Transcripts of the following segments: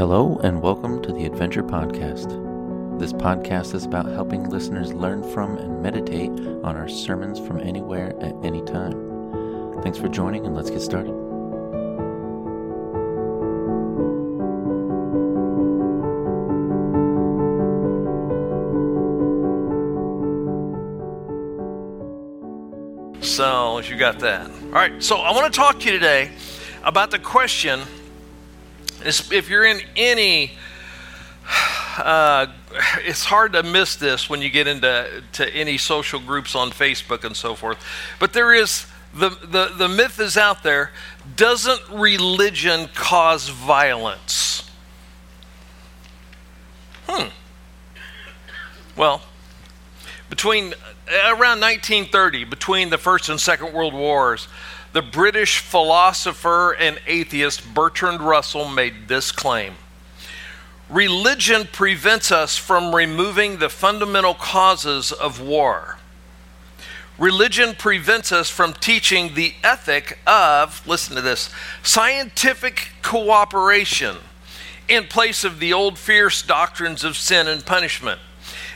Hello, and welcome to the Adventure Podcast. This podcast is about helping listeners learn from and meditate on our sermons from anywhere at any time. Thanks for joining, and let's get started. So, you got that. All right, so I want to talk to you today about the question if you're in any, uh, it's hard to miss this when you get into to any social groups on Facebook and so forth. But there is the, the, the myth is out there doesn't religion cause violence? Hmm. Well, between around 1930, between the First and Second World Wars, the British philosopher and atheist Bertrand Russell made this claim Religion prevents us from removing the fundamental causes of war. Religion prevents us from teaching the ethic of, listen to this, scientific cooperation in place of the old fierce doctrines of sin and punishment.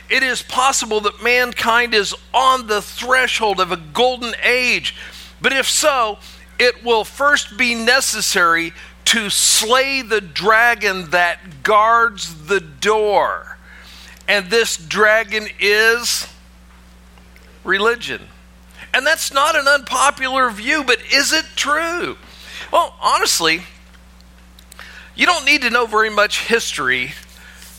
It is possible that mankind is on the threshold of a golden age but if so, it will first be necessary to slay the dragon that guards the door. And this dragon is religion. And that's not an unpopular view, but is it true? Well, honestly, you don't need to know very much history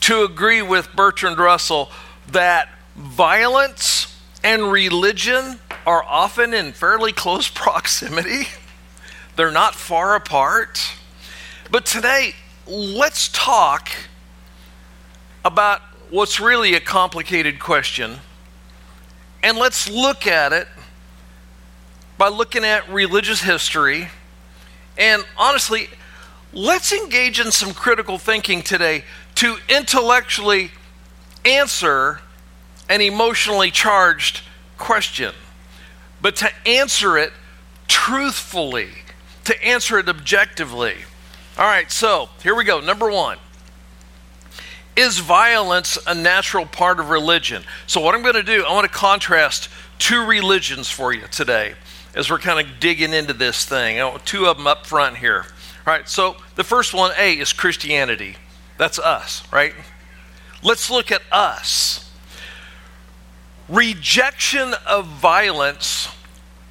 to agree with Bertrand Russell that violence and religion are often in fairly close proximity. They're not far apart. But today, let's talk about what's really a complicated question. And let's look at it by looking at religious history. And honestly, let's engage in some critical thinking today to intellectually answer an emotionally charged question but to answer it truthfully, to answer it objectively. All right, so here we go. Number one Is violence a natural part of religion? So, what I'm going to do, I want to contrast two religions for you today as we're kind of digging into this thing. I want two of them up front here. All right, so the first one, A, is Christianity. That's us, right? Let's look at us. Rejection of violence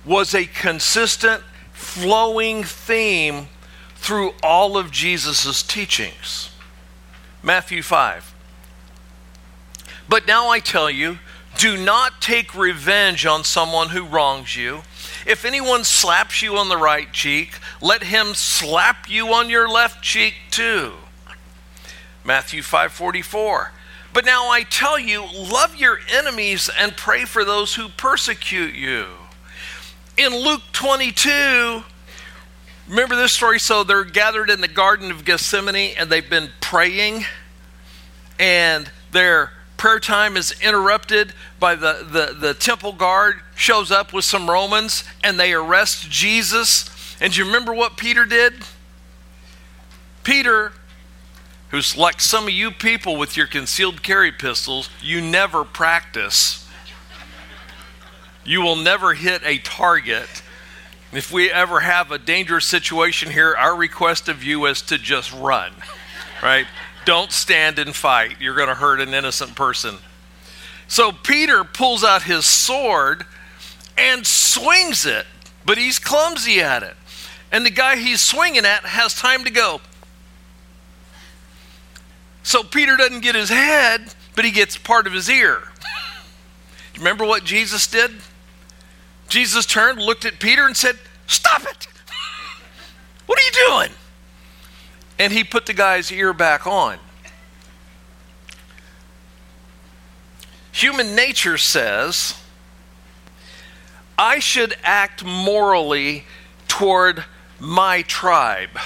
was a consistent, flowing theme through all of Jesus' teachings. Matthew 5. But now I tell you, do not take revenge on someone who wrongs you. If anyone slaps you on the right cheek, let him slap you on your left cheek too. Matthew 5:44. But now I tell you, love your enemies and pray for those who persecute you. In Luke 22, remember this story? So they're gathered in the Garden of Gethsemane and they've been praying, and their prayer time is interrupted by the, the, the temple guard shows up with some Romans and they arrest Jesus. And do you remember what Peter did? Peter who's like some of you people with your concealed carry pistols, you never practice. You will never hit a target. If we ever have a dangerous situation here, our request of you is to just run, right? Don't stand and fight. You're going to hurt an innocent person. So Peter pulls out his sword and swings it, but he's clumsy at it. And the guy he's swinging at has time to go, so Peter doesn't get his head, but he gets part of his ear. Remember what Jesus did? Jesus turned, looked at Peter, and said, Stop it! What are you doing? And he put the guy's ear back on. Human nature says, I should act morally toward my tribe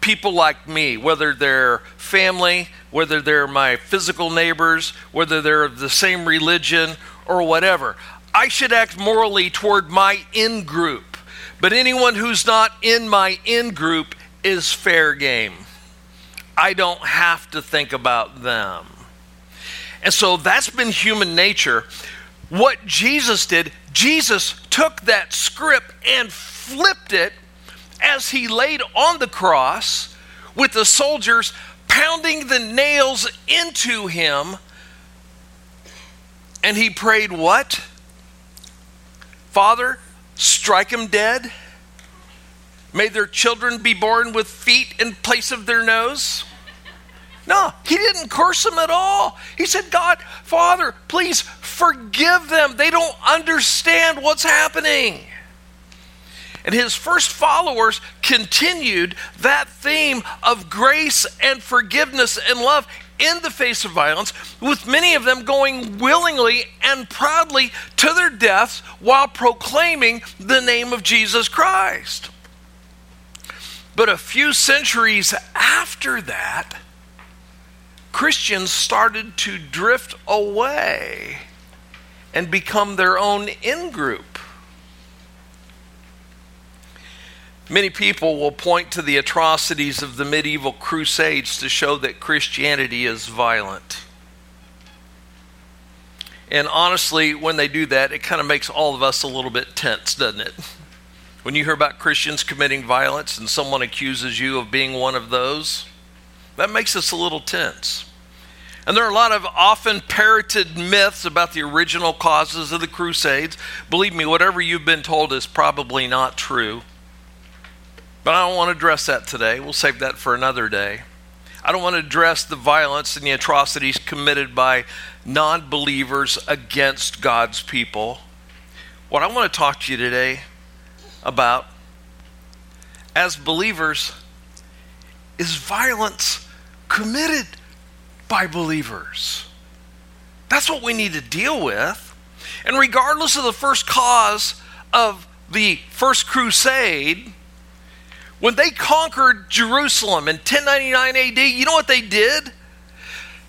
people like me, whether they're family, whether they're my physical neighbors, whether they're of the same religion or whatever. I should act morally toward my in group. But anyone who's not in my in group is fair game. I don't have to think about them. And so that's been human nature. What Jesus did, Jesus took that script and flipped it as he laid on the cross with the soldiers pounding the nails into him. And he prayed, What? Father, strike them dead. May their children be born with feet in place of their nose. No, he didn't curse them at all. He said, God, Father, please forgive them. They don't understand what's happening. And his first followers continued that theme of grace and forgiveness and love in the face of violence, with many of them going willingly and proudly to their deaths while proclaiming the name of Jesus Christ. But a few centuries after that, Christians started to drift away and become their own in group. Many people will point to the atrocities of the medieval crusades to show that Christianity is violent. And honestly, when they do that, it kind of makes all of us a little bit tense, doesn't it? When you hear about Christians committing violence and someone accuses you of being one of those, that makes us a little tense. And there are a lot of often parroted myths about the original causes of the Crusades. Believe me, whatever you've been told is probably not true. But I don't want to address that today. We'll save that for another day. I don't want to address the violence and the atrocities committed by non believers against God's people. What I want to talk to you today about as believers is violence committed by believers. That's what we need to deal with. And regardless of the first cause of the first crusade, when they conquered Jerusalem in 1099 AD, you know what they did?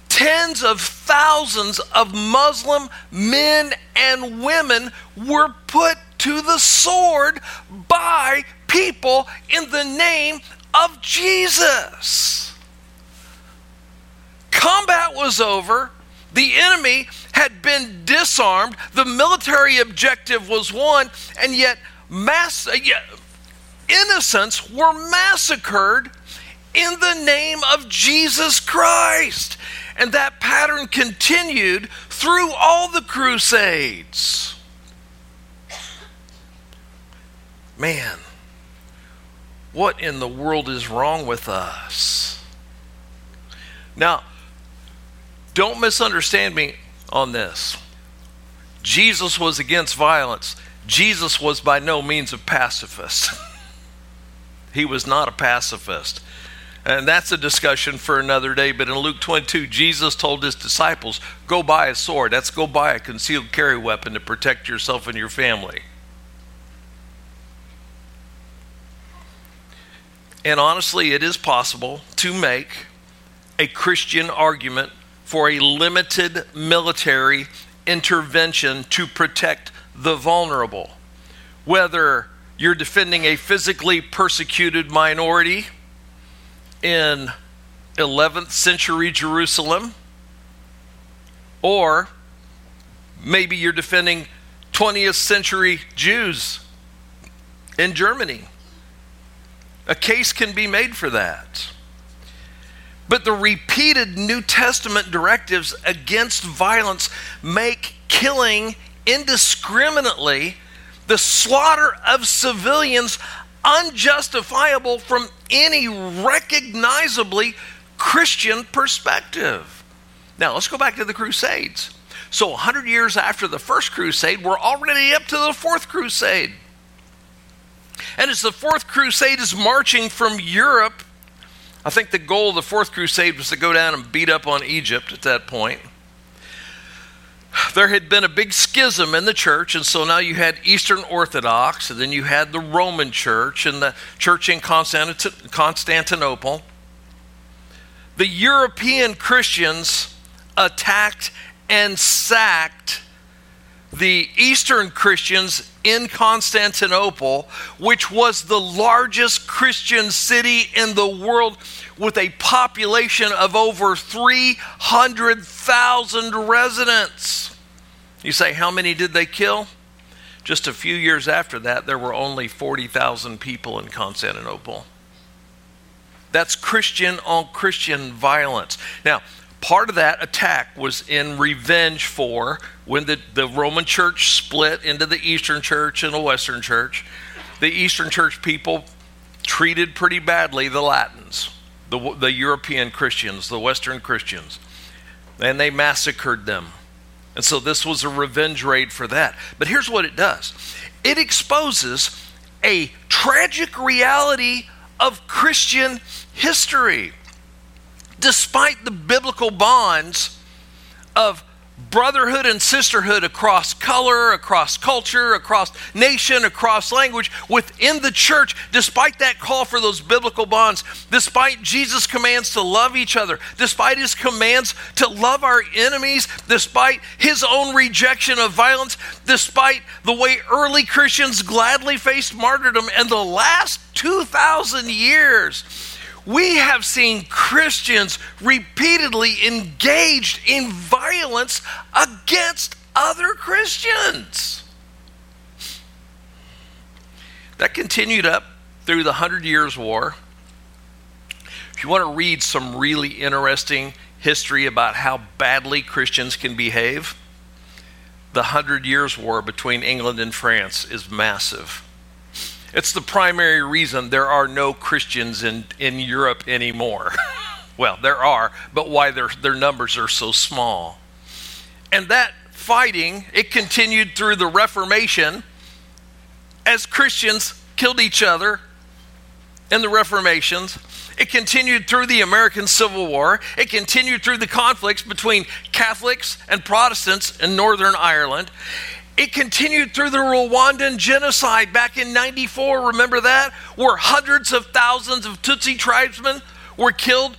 Tens of thousands of Muslim men and women were put to the sword by people in the name of Jesus. Combat was over. The enemy had been disarmed. The military objective was won, and yet mass uh, yet innocents were massacred in the name of Jesus Christ. And that pattern continued through all the crusades. Man, what in the world is wrong with us? Now, don't misunderstand me on this. Jesus was against violence. Jesus was by no means a pacifist. he was not a pacifist. And that's a discussion for another day. But in Luke 22, Jesus told his disciples, Go buy a sword. That's go buy a concealed carry weapon to protect yourself and your family. And honestly, it is possible to make a Christian argument for a limited military intervention to protect the vulnerable. Whether you're defending a physically persecuted minority in 11th century Jerusalem, or maybe you're defending 20th century Jews in Germany. A case can be made for that. But the repeated New Testament directives against violence make killing indiscriminately the slaughter of civilians unjustifiable from any recognizably Christian perspective. Now, let's go back to the Crusades. So, 100 years after the first crusade, we're already up to the fourth crusade. And as the fourth crusade is marching from Europe, I think the goal of the fourth crusade was to go down and beat up on Egypt at that point. There had been a big schism in the church, and so now you had Eastern Orthodox, and then you had the Roman church and the church in Constantinople. The European Christians attacked and sacked the Eastern Christians in Constantinople, which was the largest Christian city in the world with a population of over 300,000 residents. You say, how many did they kill? Just a few years after that, there were only 40,000 people in Constantinople. That's Christian on Christian violence. Now, part of that attack was in revenge for when the, the Roman church split into the Eastern church and the Western church. The Eastern church people treated pretty badly the Latins the, the European Christians, the Western Christians, and they massacred them. And so this was a revenge raid for that. But here's what it does it exposes a tragic reality of Christian history. Despite the biblical bonds of brotherhood and sisterhood across color, across culture, across nation, across language within the church, despite that call for those biblical bonds, despite Jesus' commands to love each other, despite his commands to love our enemies, despite his own rejection of violence, despite the way early Christians gladly faced martyrdom, and the last 2,000 years, we have seen Christians repeatedly engaged in violence against other Christians. That continued up through the Hundred Years' War. If you want to read some really interesting history about how badly Christians can behave, the Hundred Years' War between England and France is massive. It's the primary reason there are no Christians in, in Europe anymore. well, there are, but why their, their numbers are so small. And that fighting, it continued through the Reformation as Christians killed each other in the Reformations. It continued through the American Civil War. It continued through the conflicts between Catholics and Protestants in Northern Ireland. It continued through the Rwandan genocide back in 94. Remember that? Where hundreds of thousands of Tutsi tribesmen were killed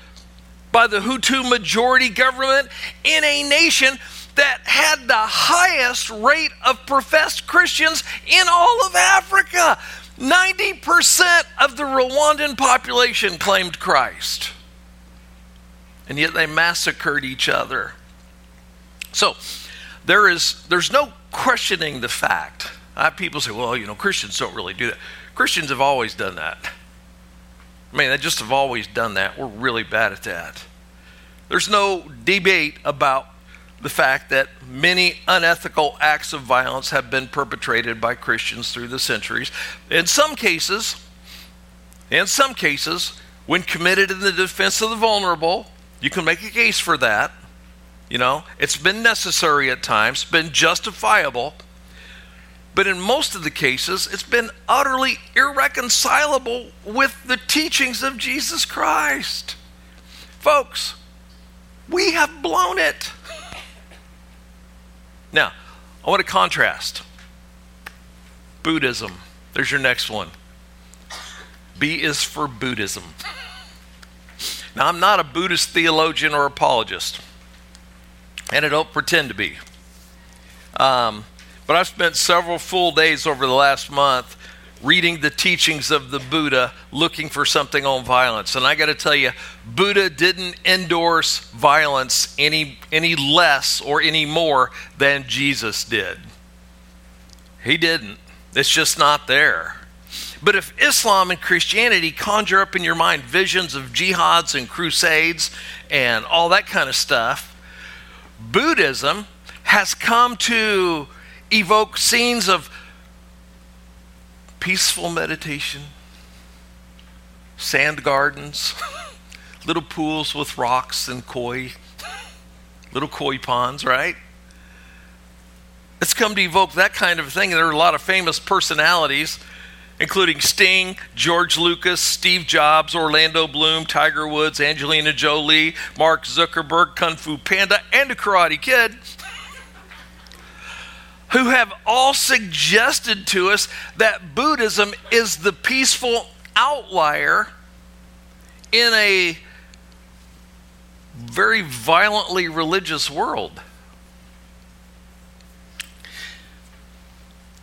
by the Hutu majority government in a nation that had the highest rate of professed Christians in all of Africa. 90% of the Rwandan population claimed Christ. And yet they massacred each other. So, there is there's no questioning the fact. I have people say, well, you know, Christians don't really do that. Christians have always done that. I mean, they just have always done that. We're really bad at that. There's no debate about the fact that many unethical acts of violence have been perpetrated by Christians through the centuries. In some cases, in some cases, when committed in the defense of the vulnerable, you can make a case for that. You know, it's been necessary at times, been justifiable, but in most of the cases, it's been utterly irreconcilable with the teachings of Jesus Christ. Folks, we have blown it. Now, I want to contrast Buddhism. There's your next one. B is for Buddhism. Now, I'm not a Buddhist theologian or apologist and I don't pretend to be. Um, but I've spent several full days over the last month reading the teachings of the Buddha looking for something on violence. And I got to tell you, Buddha didn't endorse violence any, any less or any more than Jesus did. He didn't. It's just not there. But if Islam and Christianity conjure up in your mind visions of jihads and crusades and all that kind of stuff, Buddhism has come to evoke scenes of peaceful meditation, sand gardens, little pools with rocks and koi, little koi ponds, right? It's come to evoke that kind of thing. There are a lot of famous personalities including Sting, George Lucas, Steve Jobs, Orlando Bloom, Tiger Woods, Angelina Jolie, Mark Zuckerberg, Kung Fu Panda, and a Karate Kid, who have all suggested to us that Buddhism is the peaceful outlier in a very violently religious world.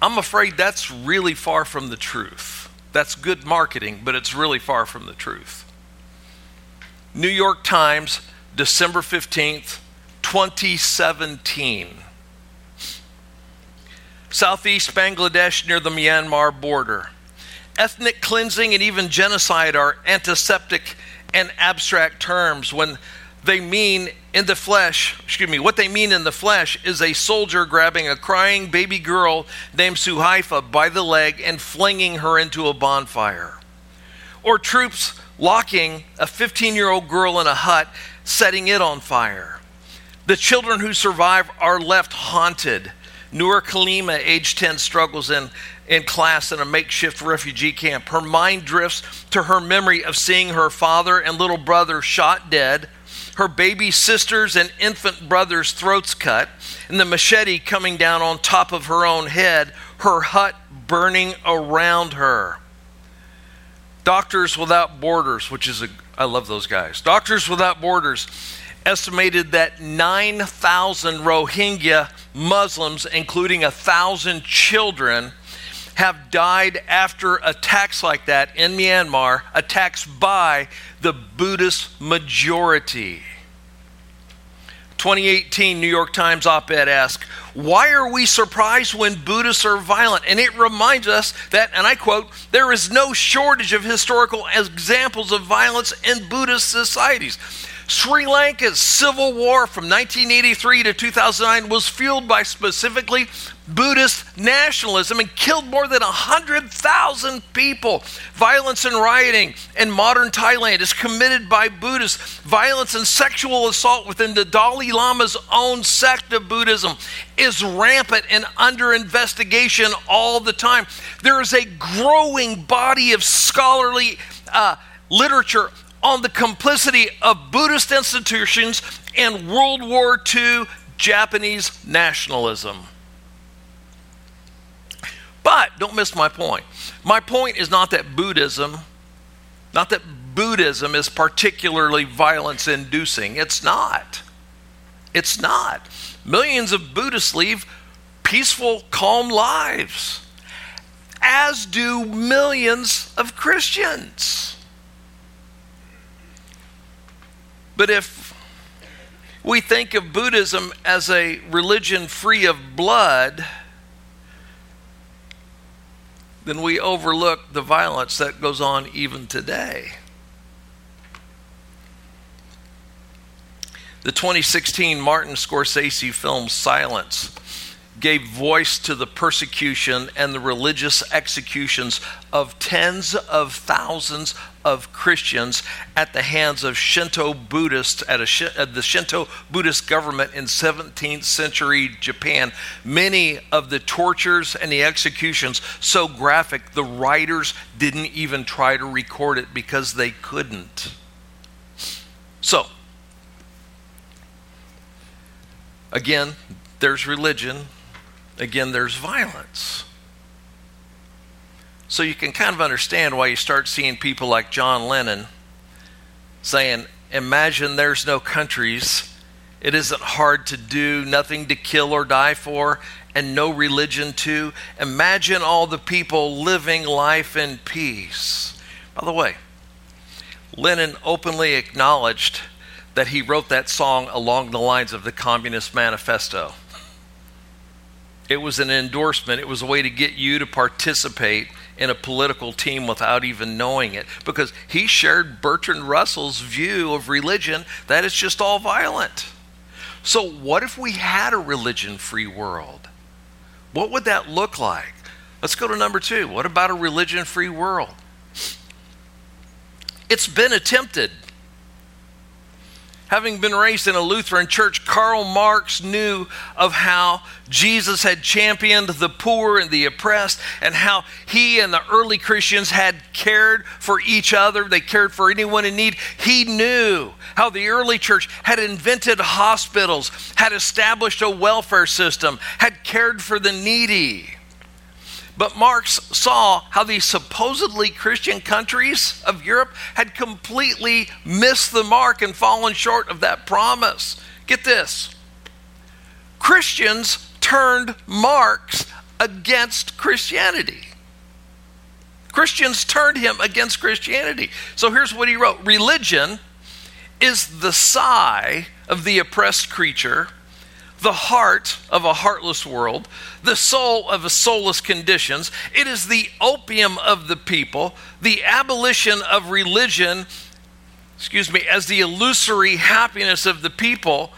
I'm afraid that's really far from the truth. That's good marketing, but it's really far from the truth. New York Times, December 15th, 2017. Southeast Bangladesh near the Myanmar border. Ethnic cleansing and even genocide are antiseptic and abstract terms when they mean in the flesh, excuse me, what they mean in the flesh is a soldier grabbing a crying baby girl named Suhaifa by the leg and flinging her into a bonfire. Or troops locking a 15 year old girl in a hut, setting it on fire. The children who survive are left haunted. Noor Kalima, age 10, struggles in, in class in a makeshift refugee camp. Her mind drifts to her memory of seeing her father and little brother shot dead her baby sister's and infant brother's throats cut, and the machete coming down on top of her own head, her hut burning around her. Doctors Without Borders, which is a, I love those guys. Doctors Without Borders estimated that 9,000 Rohingya Muslims, including 1,000 children, have died after attacks like that in Myanmar, attacks by the Buddhist majority. 2018 New York Times op ed asks, Why are we surprised when Buddhists are violent? And it reminds us that, and I quote, there is no shortage of historical examples of violence in Buddhist societies. Sri Lanka's civil war from 1983 to 2009 was fueled by specifically Buddhist nationalism and killed more than 100,000 people. Violence and rioting in modern Thailand is committed by Buddhists. Violence and sexual assault within the Dalai Lama's own sect of Buddhism is rampant and under investigation all the time. There is a growing body of scholarly uh, literature on the complicity of Buddhist institutions and World War II Japanese nationalism. But don't miss my point. My point is not that Buddhism, not that Buddhism is particularly violence inducing. It's not. It's not. Millions of Buddhists lead peaceful, calm lives, as do millions of Christians. But if we think of Buddhism as a religion free of blood, then we overlook the violence that goes on even today. The 2016 Martin Scorsese film Silence gave voice to the persecution and the religious executions of tens of thousands of Christians at the hands of Shinto Buddhists at, a, at uh, the Shinto Buddhist government in 17th century Japan. Many of the tortures and the executions so graphic the writers didn't even try to record it because they couldn't. So, again, there's religion, again, there's violence. So you can kind of understand why you start seeing people like John Lennon saying, Imagine there's no countries. It isn't hard to do, nothing to kill or die for, and no religion too. Imagine all the people living life in peace. By the way, Lennon openly acknowledged that he wrote that song along the lines of the Communist Manifesto. It was an endorsement, it was a way to get you to participate in a political team without even knowing it because he shared Bertrand Russell's view of religion that it's just all violent. So, what if we had a religion free world? What would that look like? Let's go to number two. What about a religion free world? It's been attempted. Having been raised in a Lutheran church, Karl Marx knew of how Jesus had championed the poor and the oppressed, and how he and the early Christians had cared for each other. They cared for anyone in need. He knew how the early church had invented hospitals, had established a welfare system, had cared for the needy. But Marx saw how these supposedly Christian countries of Europe had completely missed the mark and fallen short of that promise. Get this Christians turned Marx against Christianity. Christians turned him against Christianity. So here's what he wrote Religion is the sigh of the oppressed creature, the heart of a heartless world, the soul of a soulless conditions. It is the opium of the people, the abolition of religion, excuse me, as the illusory happiness of the people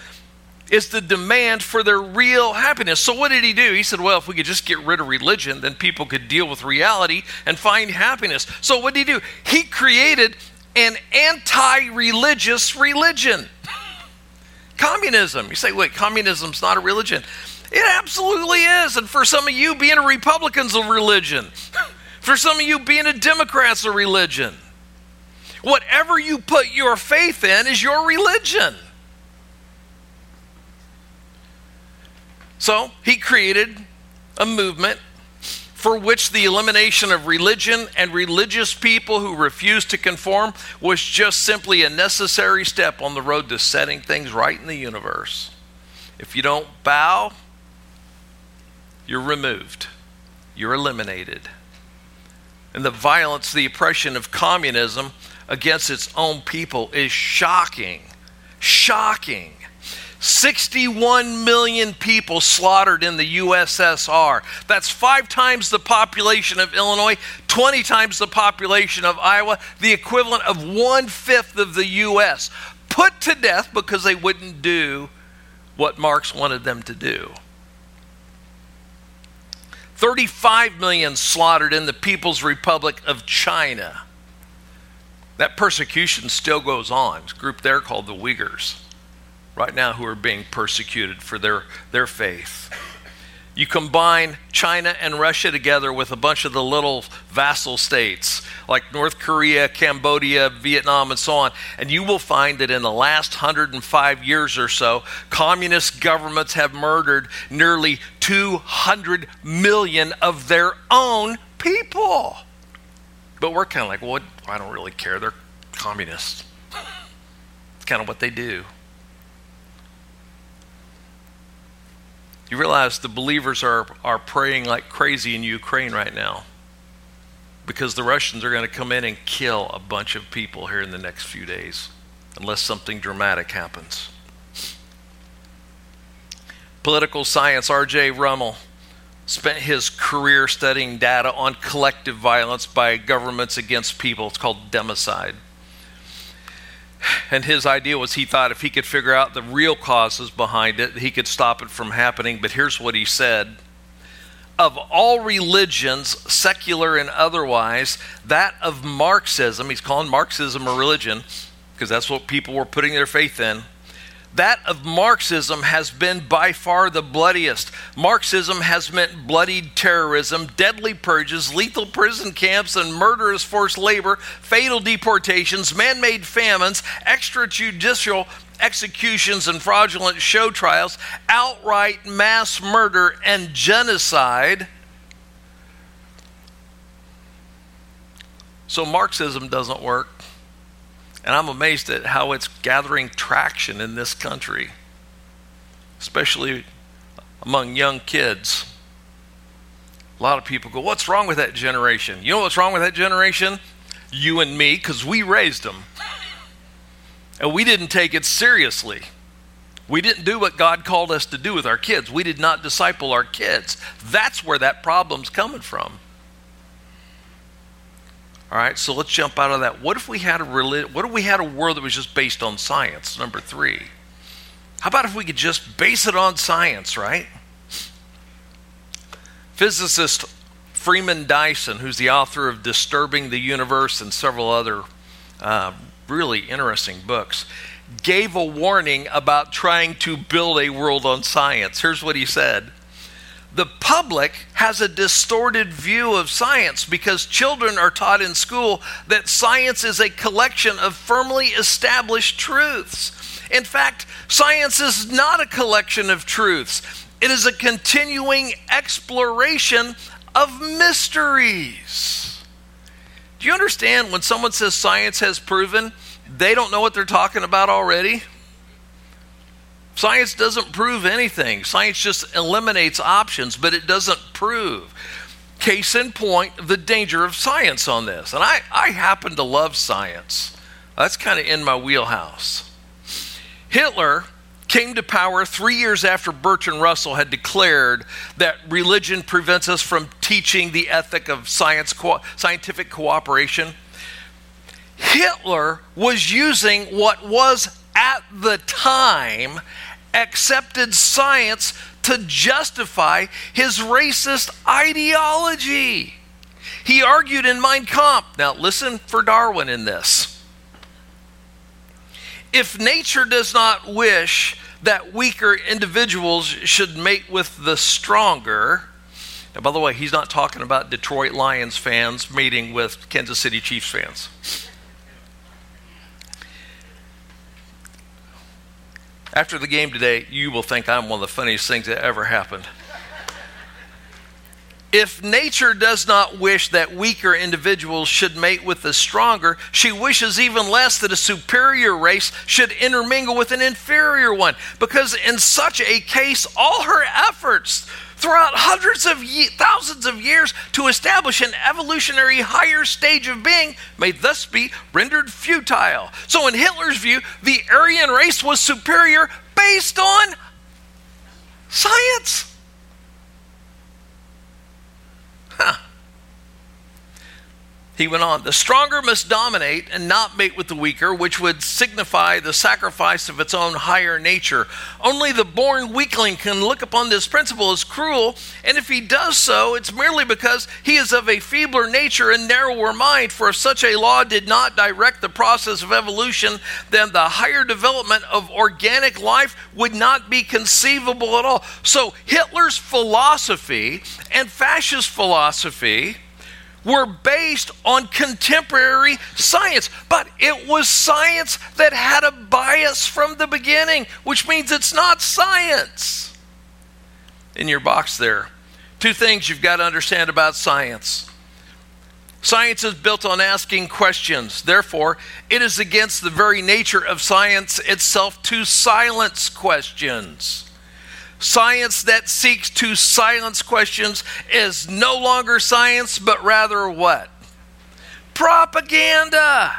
is the demand for their real happiness. So, what did he do? He said, Well, if we could just get rid of religion, then people could deal with reality and find happiness. So, what did he do? He created an anti religious religion communism. You say, Wait, communism's not a religion. It absolutely is. And for some of you, being a Republican's a religion. for some of you, being a Democrat's a religion. Whatever you put your faith in is your religion. So he created a movement for which the elimination of religion and religious people who refuse to conform was just simply a necessary step on the road to setting things right in the universe. If you don't bow, you're removed, you're eliminated. And the violence, the oppression of communism against its own people is shocking. Shocking. 61 million people slaughtered in the USSR. That's five times the population of Illinois, 20 times the population of Iowa, the equivalent of one fifth of the U.S. Put to death because they wouldn't do what Marx wanted them to do. 35 million slaughtered in the People's Republic of China. That persecution still goes on. It's a group there called the Uyghurs right now who are being persecuted for their, their faith. You combine China and Russia together with a bunch of the little vassal states like North Korea, Cambodia, Vietnam, and so on, and you will find that in the last 105 years or so, communist governments have murdered nearly 200 million of their own people. But we're kind of like, well, I don't really care. They're communists. It's kind of what they do. You realize the believers are, are praying like crazy in Ukraine right now because the Russians are going to come in and kill a bunch of people here in the next few days unless something dramatic happens. Political science, R.J. Rummel spent his career studying data on collective violence by governments against people. It's called democide. And his idea was he thought if he could figure out the real causes behind it, he could stop it from happening. But here's what he said Of all religions, secular and otherwise, that of Marxism, he's calling Marxism a religion because that's what people were putting their faith in that of Marxism has been by far the bloodiest. Marxism has meant bloodied terrorism, deadly purges, lethal prison camps, and murderous forced labor, fatal deportations, man made famines, extrajudicial executions and fraudulent show trials, outright mass murder, and genocide. So Marxism doesn't work. And I'm amazed at how it's gathering traction in this country, especially among young kids. A lot of people go, What's wrong with that generation? You know what's wrong with that generation? You and me, because we raised them. And we didn't take it seriously. We didn't do what God called us to do with our kids. We did not disciple our kids. That's where that problem's coming from. All right, so let's jump out of that. What if we had a relig- what if we had a world that was just based on science? Number 3. How about if we could just base it on science, right? Physicist Freeman Dyson, who's the author of Disturbing the Universe and several other uh, really interesting books, gave a warning about trying to build a world on science. Here's what he said the public has a distorted view of science because children are taught in school that science is a collection of firmly established truths. In fact, science is not a collection of truths, it is a continuing exploration of mysteries. Do you understand when someone says science has proven, they don't know what they're talking about already? Science doesn't prove anything. Science just eliminates options, but it doesn't prove. Case in point, the danger of science on this. And I, I happen to love science. That's kind of in my wheelhouse. Hitler came to power three years after Bertrand Russell had declared that religion prevents us from teaching the ethic of science, co- scientific cooperation. Hitler was using what was at the time accepted science to justify his racist ideology. He argued in Mein Kampf. Now, listen for Darwin in this. If nature does not wish that weaker individuals should mate with the stronger, now, by the way, he's not talking about Detroit Lions fans mating with Kansas City Chiefs fans. After the game today, you will think I'm one of the funniest things that ever happened. If nature does not wish that weaker individuals should mate with the stronger, she wishes even less that a superior race should intermingle with an inferior one. Because in such a case, all her efforts throughout hundreds of ye- thousands of years to establish an evolutionary higher stage of being may thus be rendered futile. So, in Hitler's view, the Aryan race was superior based on science. Huh. He went on, the stronger must dominate and not mate with the weaker, which would signify the sacrifice of its own higher nature. Only the born weakling can look upon this principle as cruel, and if he does so, it's merely because he is of a feebler nature and narrower mind. For if such a law did not direct the process of evolution, then the higher development of organic life would not be conceivable at all. So Hitler's philosophy and fascist philosophy were based on contemporary science, but it was science that had a bias from the beginning, which means it's not science. In your box there, two things you've got to understand about science. Science is built on asking questions. Therefore, it is against the very nature of science itself to silence questions. Science that seeks to silence questions is no longer science, but rather what? Propaganda.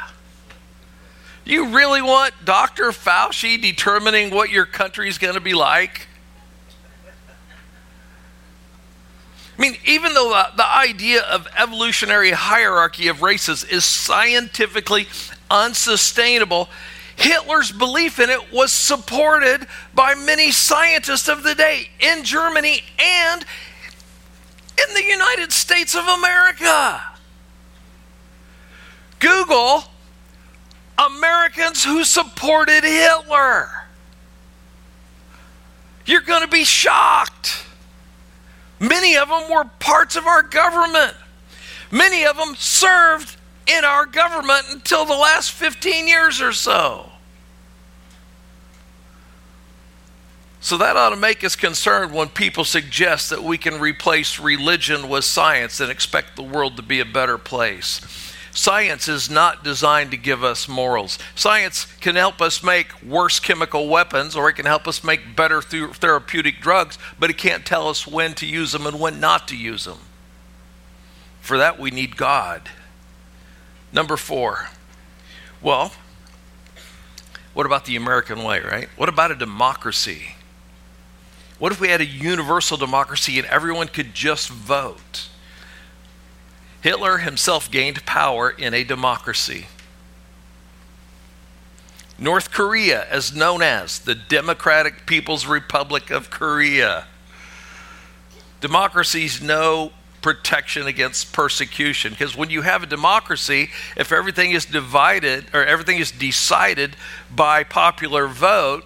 You really want Dr. Fauci determining what your country is going to be like? I mean, even though the, the, idea of evolutionary hierarchy of races is scientifically unsustainable, Hitler's belief in it was supported by many scientists of the day in Germany and in the United States of America. Google Americans who supported Hitler. You're going to be shocked. Many of them were parts of our government. Many of them served in our government until the last 15 years or so. So that ought to make us concerned when people suggest that we can replace religion with science and expect the world to be a better place. Science is not designed to give us morals. Science can help us make worse chemical weapons or it can help us make better therapeutic drugs, but it can't tell us when to use them and when not to use them. For that, we need God. Number four. Well, what about the American way, right? What about a democracy? What if we had a universal democracy and everyone could just vote? Hitler himself gained power in a democracy. North Korea, as known as the Democratic People's Republic of Korea. Democracies know protection against persecution because when you have a democracy, if everything is divided or everything is decided by popular vote,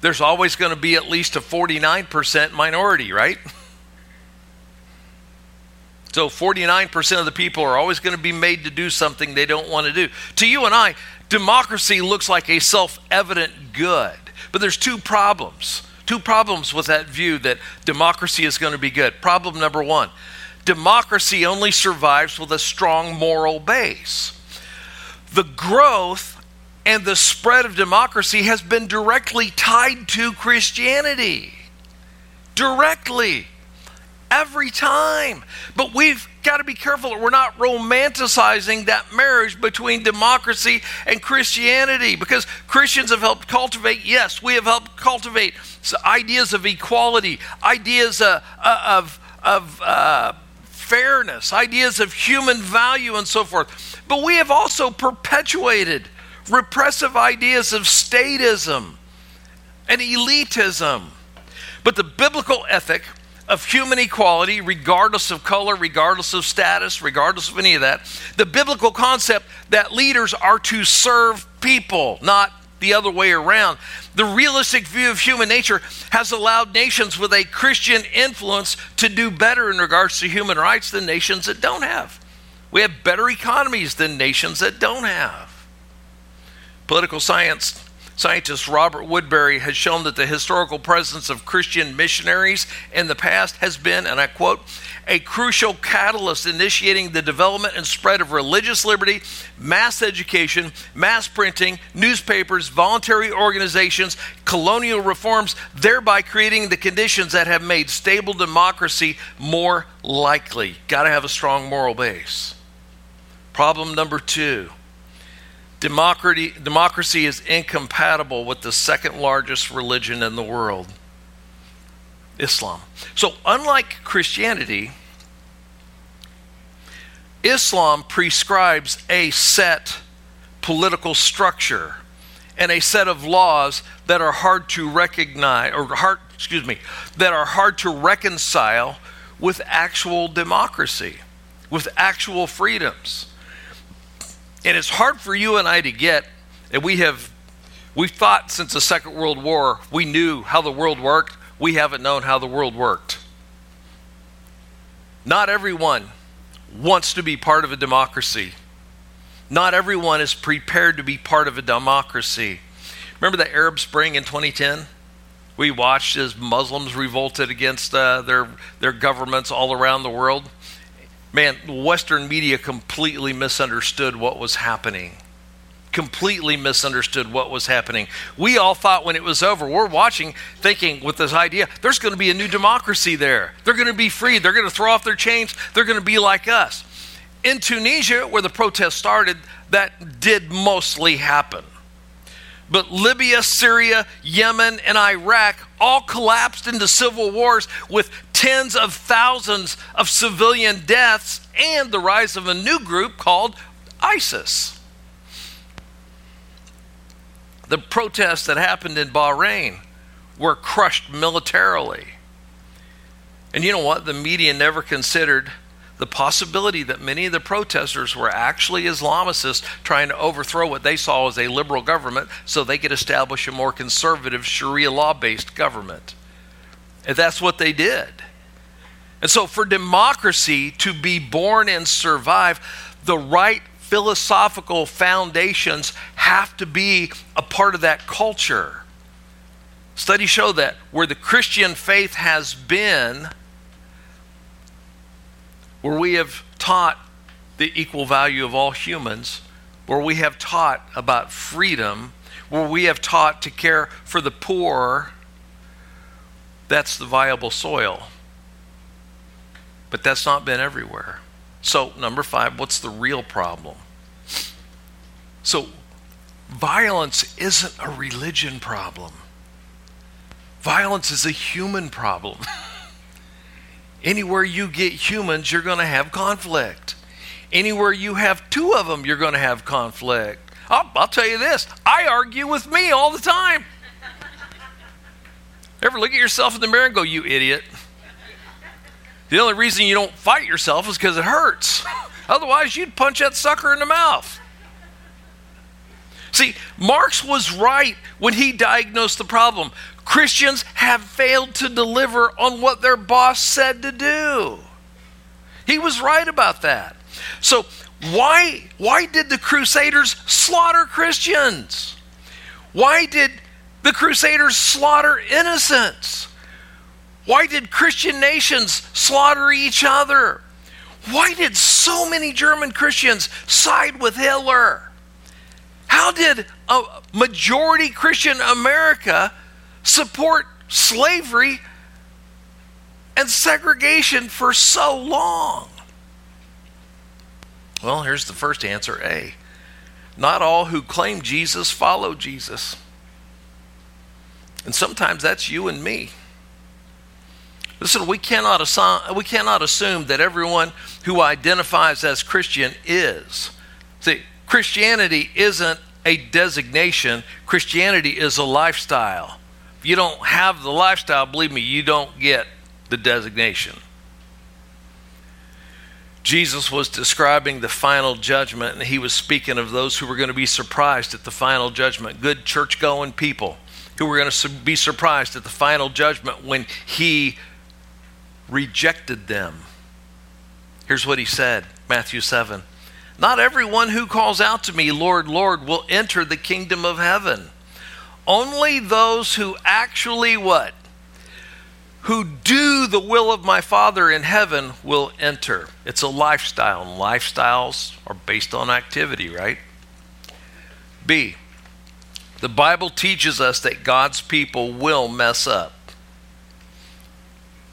there's always going to be at least a 49% minority, right? So 49% of the people are always going to be made to do something they don't want to do. To you and I, democracy looks like a self evident good. But there's two problems. Two problems with that view that democracy is going to be good. Problem number one democracy only survives with a strong moral base. The growth and the spread of democracy has been directly tied to Christianity. Directly. every time. But we've got to be careful that we're not romanticizing that marriage between democracy and Christianity because Christians have helped cultivate, yes, we have helped cultivate ideas of equality, ideas uh, uh, of, of uh, fairness, ideas of human value, and so forth. But we have also perpetuated repressive ideas of statism and elitism. But the biblical ethic of human equality, regardless of color, regardless of status, regardless of any of that, the biblical concept that leaders are to serve people, not the other way around. The realistic view of human nature has allowed nations with a Christian influence to do better in regards to human rights than nations that don't have. We have better economies than nations that don't have. Political science Scientist Robert Woodberry has shown that the historical presence of Christian missionaries in the past has been, and I quote, a crucial catalyst initiating the development and spread of religious liberty, mass education, mass printing, newspapers, voluntary organizations, colonial reforms, thereby creating the conditions that have made stable democracy more likely. Got to have a strong moral base. Problem number two Democracy, democracy is incompatible with the second largest religion in the world, Islam. So, unlike Christianity, Islam prescribes a set political structure and a set of laws that are hard to recognize or hard excuse me that are hard to reconcile with actual democracy with actual freedoms and it's hard for you and I to get, and we have, we've thought since the Second World War, we knew how the world worked. We haven't known how the world worked. Not everyone wants to be part of a democracy. Not everyone is prepared to be part of a democracy. Remember the Arab Spring in 2010? We watched as Muslims revolted against uh, their, their governments all around the world man, Western media completely misunderstood what was happening. Completely misunderstood what was happening. We all thought when it was over, we're watching, thinking with this idea, there's going to be a new democracy there. They're going to be free. They're going to throw off their chains. They're going to be like us. In Tunisia, where the protests started, that did mostly happen. But Libya, Syria, Yemen, and Iraq all collapsed into civil wars with tens of thousands of civilian deaths and the rise of a new group called ISIS. The protests that happened in Bahrain were crushed militarily. And you know what? The media never considered the possibility that many of the protesters were actually Islamicists trying to overthrow what they saw as a liberal government so they could establish a more conservative Sharia law based government. And that's what they did. And so, for democracy to be born and survive, the right philosophical foundations have to be a part of that culture. Studies show that where the Christian faith has been, where we have taught the equal value of all humans, where we have taught about freedom, where we have taught to care for the poor, that's the viable soil. But that's not been everywhere. So, number five, what's the real problem? So, violence isn't a religion problem, violence is a human problem. Anywhere you get humans, you're going to have conflict. Anywhere you have two of them, you're going to have conflict. I'll, I'll tell you this I argue with me all the time. Ever look at yourself in the mirror and go, you idiot? The only reason you don't fight yourself is because it hurts. Otherwise, you'd punch that sucker in the mouth. See, Marx was right when he diagnosed the problem. Christians have failed to deliver on what their boss said to do. He was right about that. So, why, why did the Crusaders slaughter Christians? Why did the Crusaders slaughter innocents? Why did Christian nations slaughter each other? Why did so many German Christians side with Hitler? How did a majority Christian America support slavery and segregation for so long? Well, here's the first answer A. Not all who claim Jesus follow Jesus. And sometimes that's you and me. Listen, we cannot, assign, we cannot assume that everyone who identifies as Christian is. See, Christianity isn't a designation, Christianity is a lifestyle. You don't have the lifestyle, believe me, you don't get the designation. Jesus was describing the final judgment, and he was speaking of those who were going to be surprised at the final judgment. Good church going people who were going to be surprised at the final judgment when he rejected them. Here's what he said Matthew 7 not everyone who calls out to me, Lord, Lord, will enter the kingdom of heaven. Only those who actually what? Who do the will of my Father in heaven will enter. It's a lifestyle, and lifestyles are based on activity, right? B. The Bible teaches us that God's people will mess up.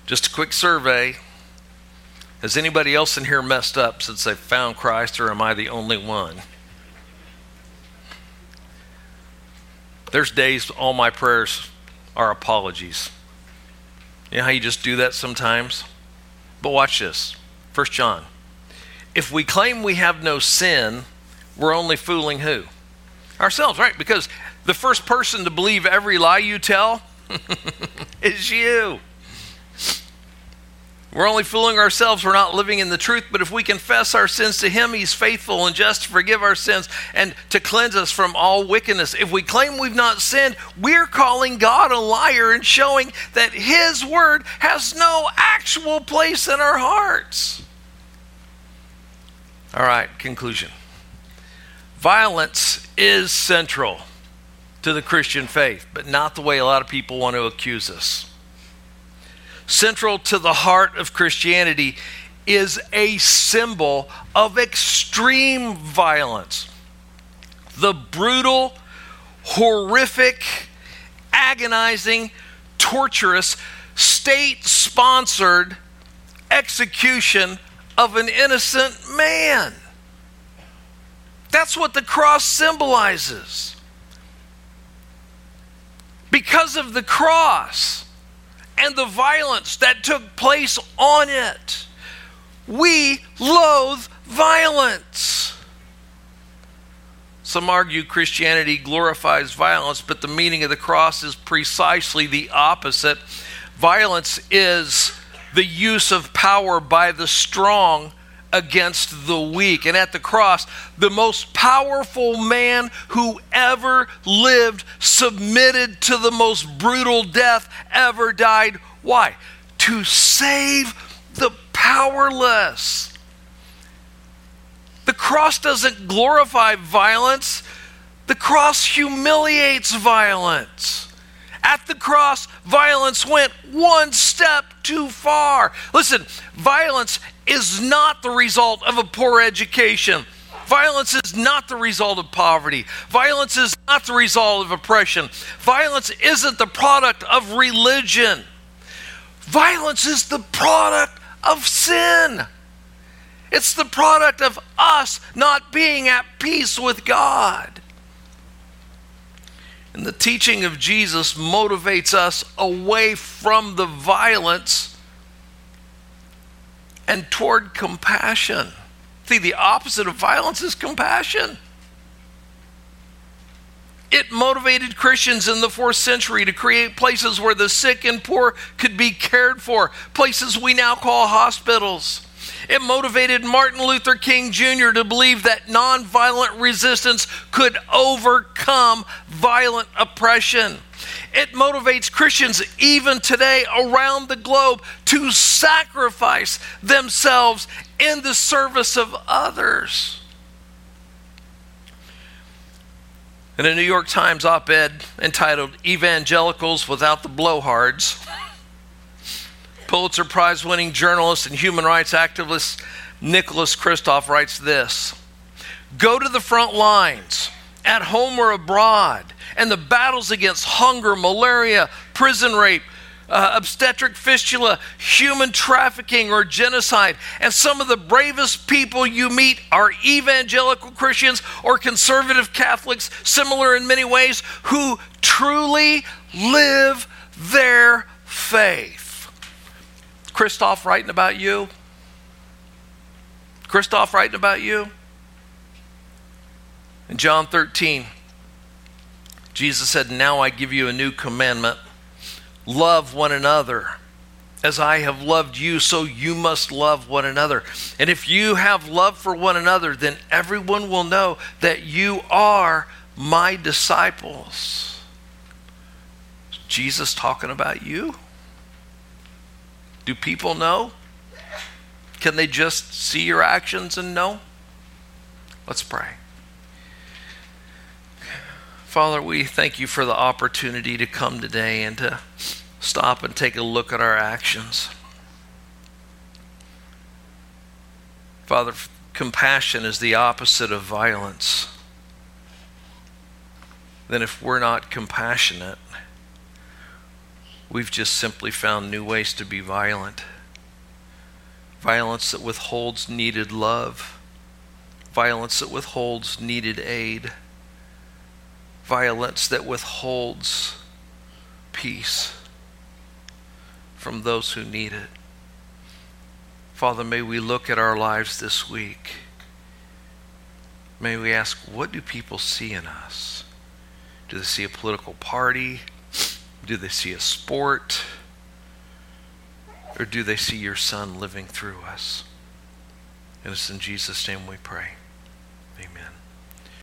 Just a quick survey has anybody else in here messed up since they found Christ, or am I the only one? There's days all my prayers are apologies. You know how you just do that sometimes? But watch this. First John. If we claim we have no sin, we're only fooling who? Ourselves, right? Because the first person to believe every lie you tell is you. We're only fooling ourselves. We're not living in the truth. But if we confess our sins to Him, He's faithful and just to forgive our sins and to cleanse us from all wickedness. If we claim we've not sinned, we're calling God a liar and showing that His word has no actual place in our hearts. All right, conclusion. Violence is central to the Christian faith, but not the way a lot of people want to accuse us central to the heart of Christianity, is a symbol of extreme violence. The brutal, horrific, agonizing, torturous, state sponsored execution of an innocent man. That's what the cross symbolizes. Because of the cross, and the violence that took place on it. We loathe violence. Some argue Christianity glorifies violence, but the meaning of the cross is precisely the opposite. Violence is the use of power by the strong against the weak. And at the cross, the most powerful man who ever lived submitted to the most brutal death ever died. Why? To save the powerless. The cross doesn't glorify violence, the cross humiliates violence. At the cross, violence went one step too far. Listen, violence is not the result of a poor education. Violence is not the result of poverty. Violence is not the result of oppression. Violence isn't the product of religion. Violence is the product of sin. It's the product of us not being at peace with God. And the teaching of Jesus motivates us away from the violence and toward compassion. See, the opposite of violence is compassion. It motivated Christians in the fourth century to create places where the sick and poor could be cared for, places we now call hospitals. It motivated Martin Luther King Jr. to believe that nonviolent resistance could overcome violent oppression. It motivates Christians even today around the globe to sacrifice themselves in the service of others. In a New York Times op ed entitled Evangelicals Without the Blowhards, Pulitzer Prize winning journalist and human rights activist Nicholas Kristof writes this Go to the front lines, at home or abroad, and the battles against hunger, malaria, prison rape, uh, obstetric fistula, human trafficking, or genocide. And some of the bravest people you meet are evangelical Christians or conservative Catholics, similar in many ways, who truly live their faith. Kristof writing about you? Kristof writing about you? In John 13, Jesus said, Now I give you a new commandment love one another. As I have loved you, so you must love one another. And if you have love for one another, then everyone will know that you are my disciples. Is Jesus talking about you? Do people know? Can they just see your actions and know? Let's pray. Father, we thank you for the opportunity to come today and to stop and take a look at our actions. Father, compassion is the opposite of violence. Then, if we're not compassionate, we've just simply found new ways to be violent. Violence that withholds needed love, violence that withholds needed aid violence that withholds peace from those who need it. Father, may we look at our lives this week. May we ask, what do people see in us? Do they see a political party? Do they see a sport? Or do they see your Son living through us? And it's in Jesus' name we pray.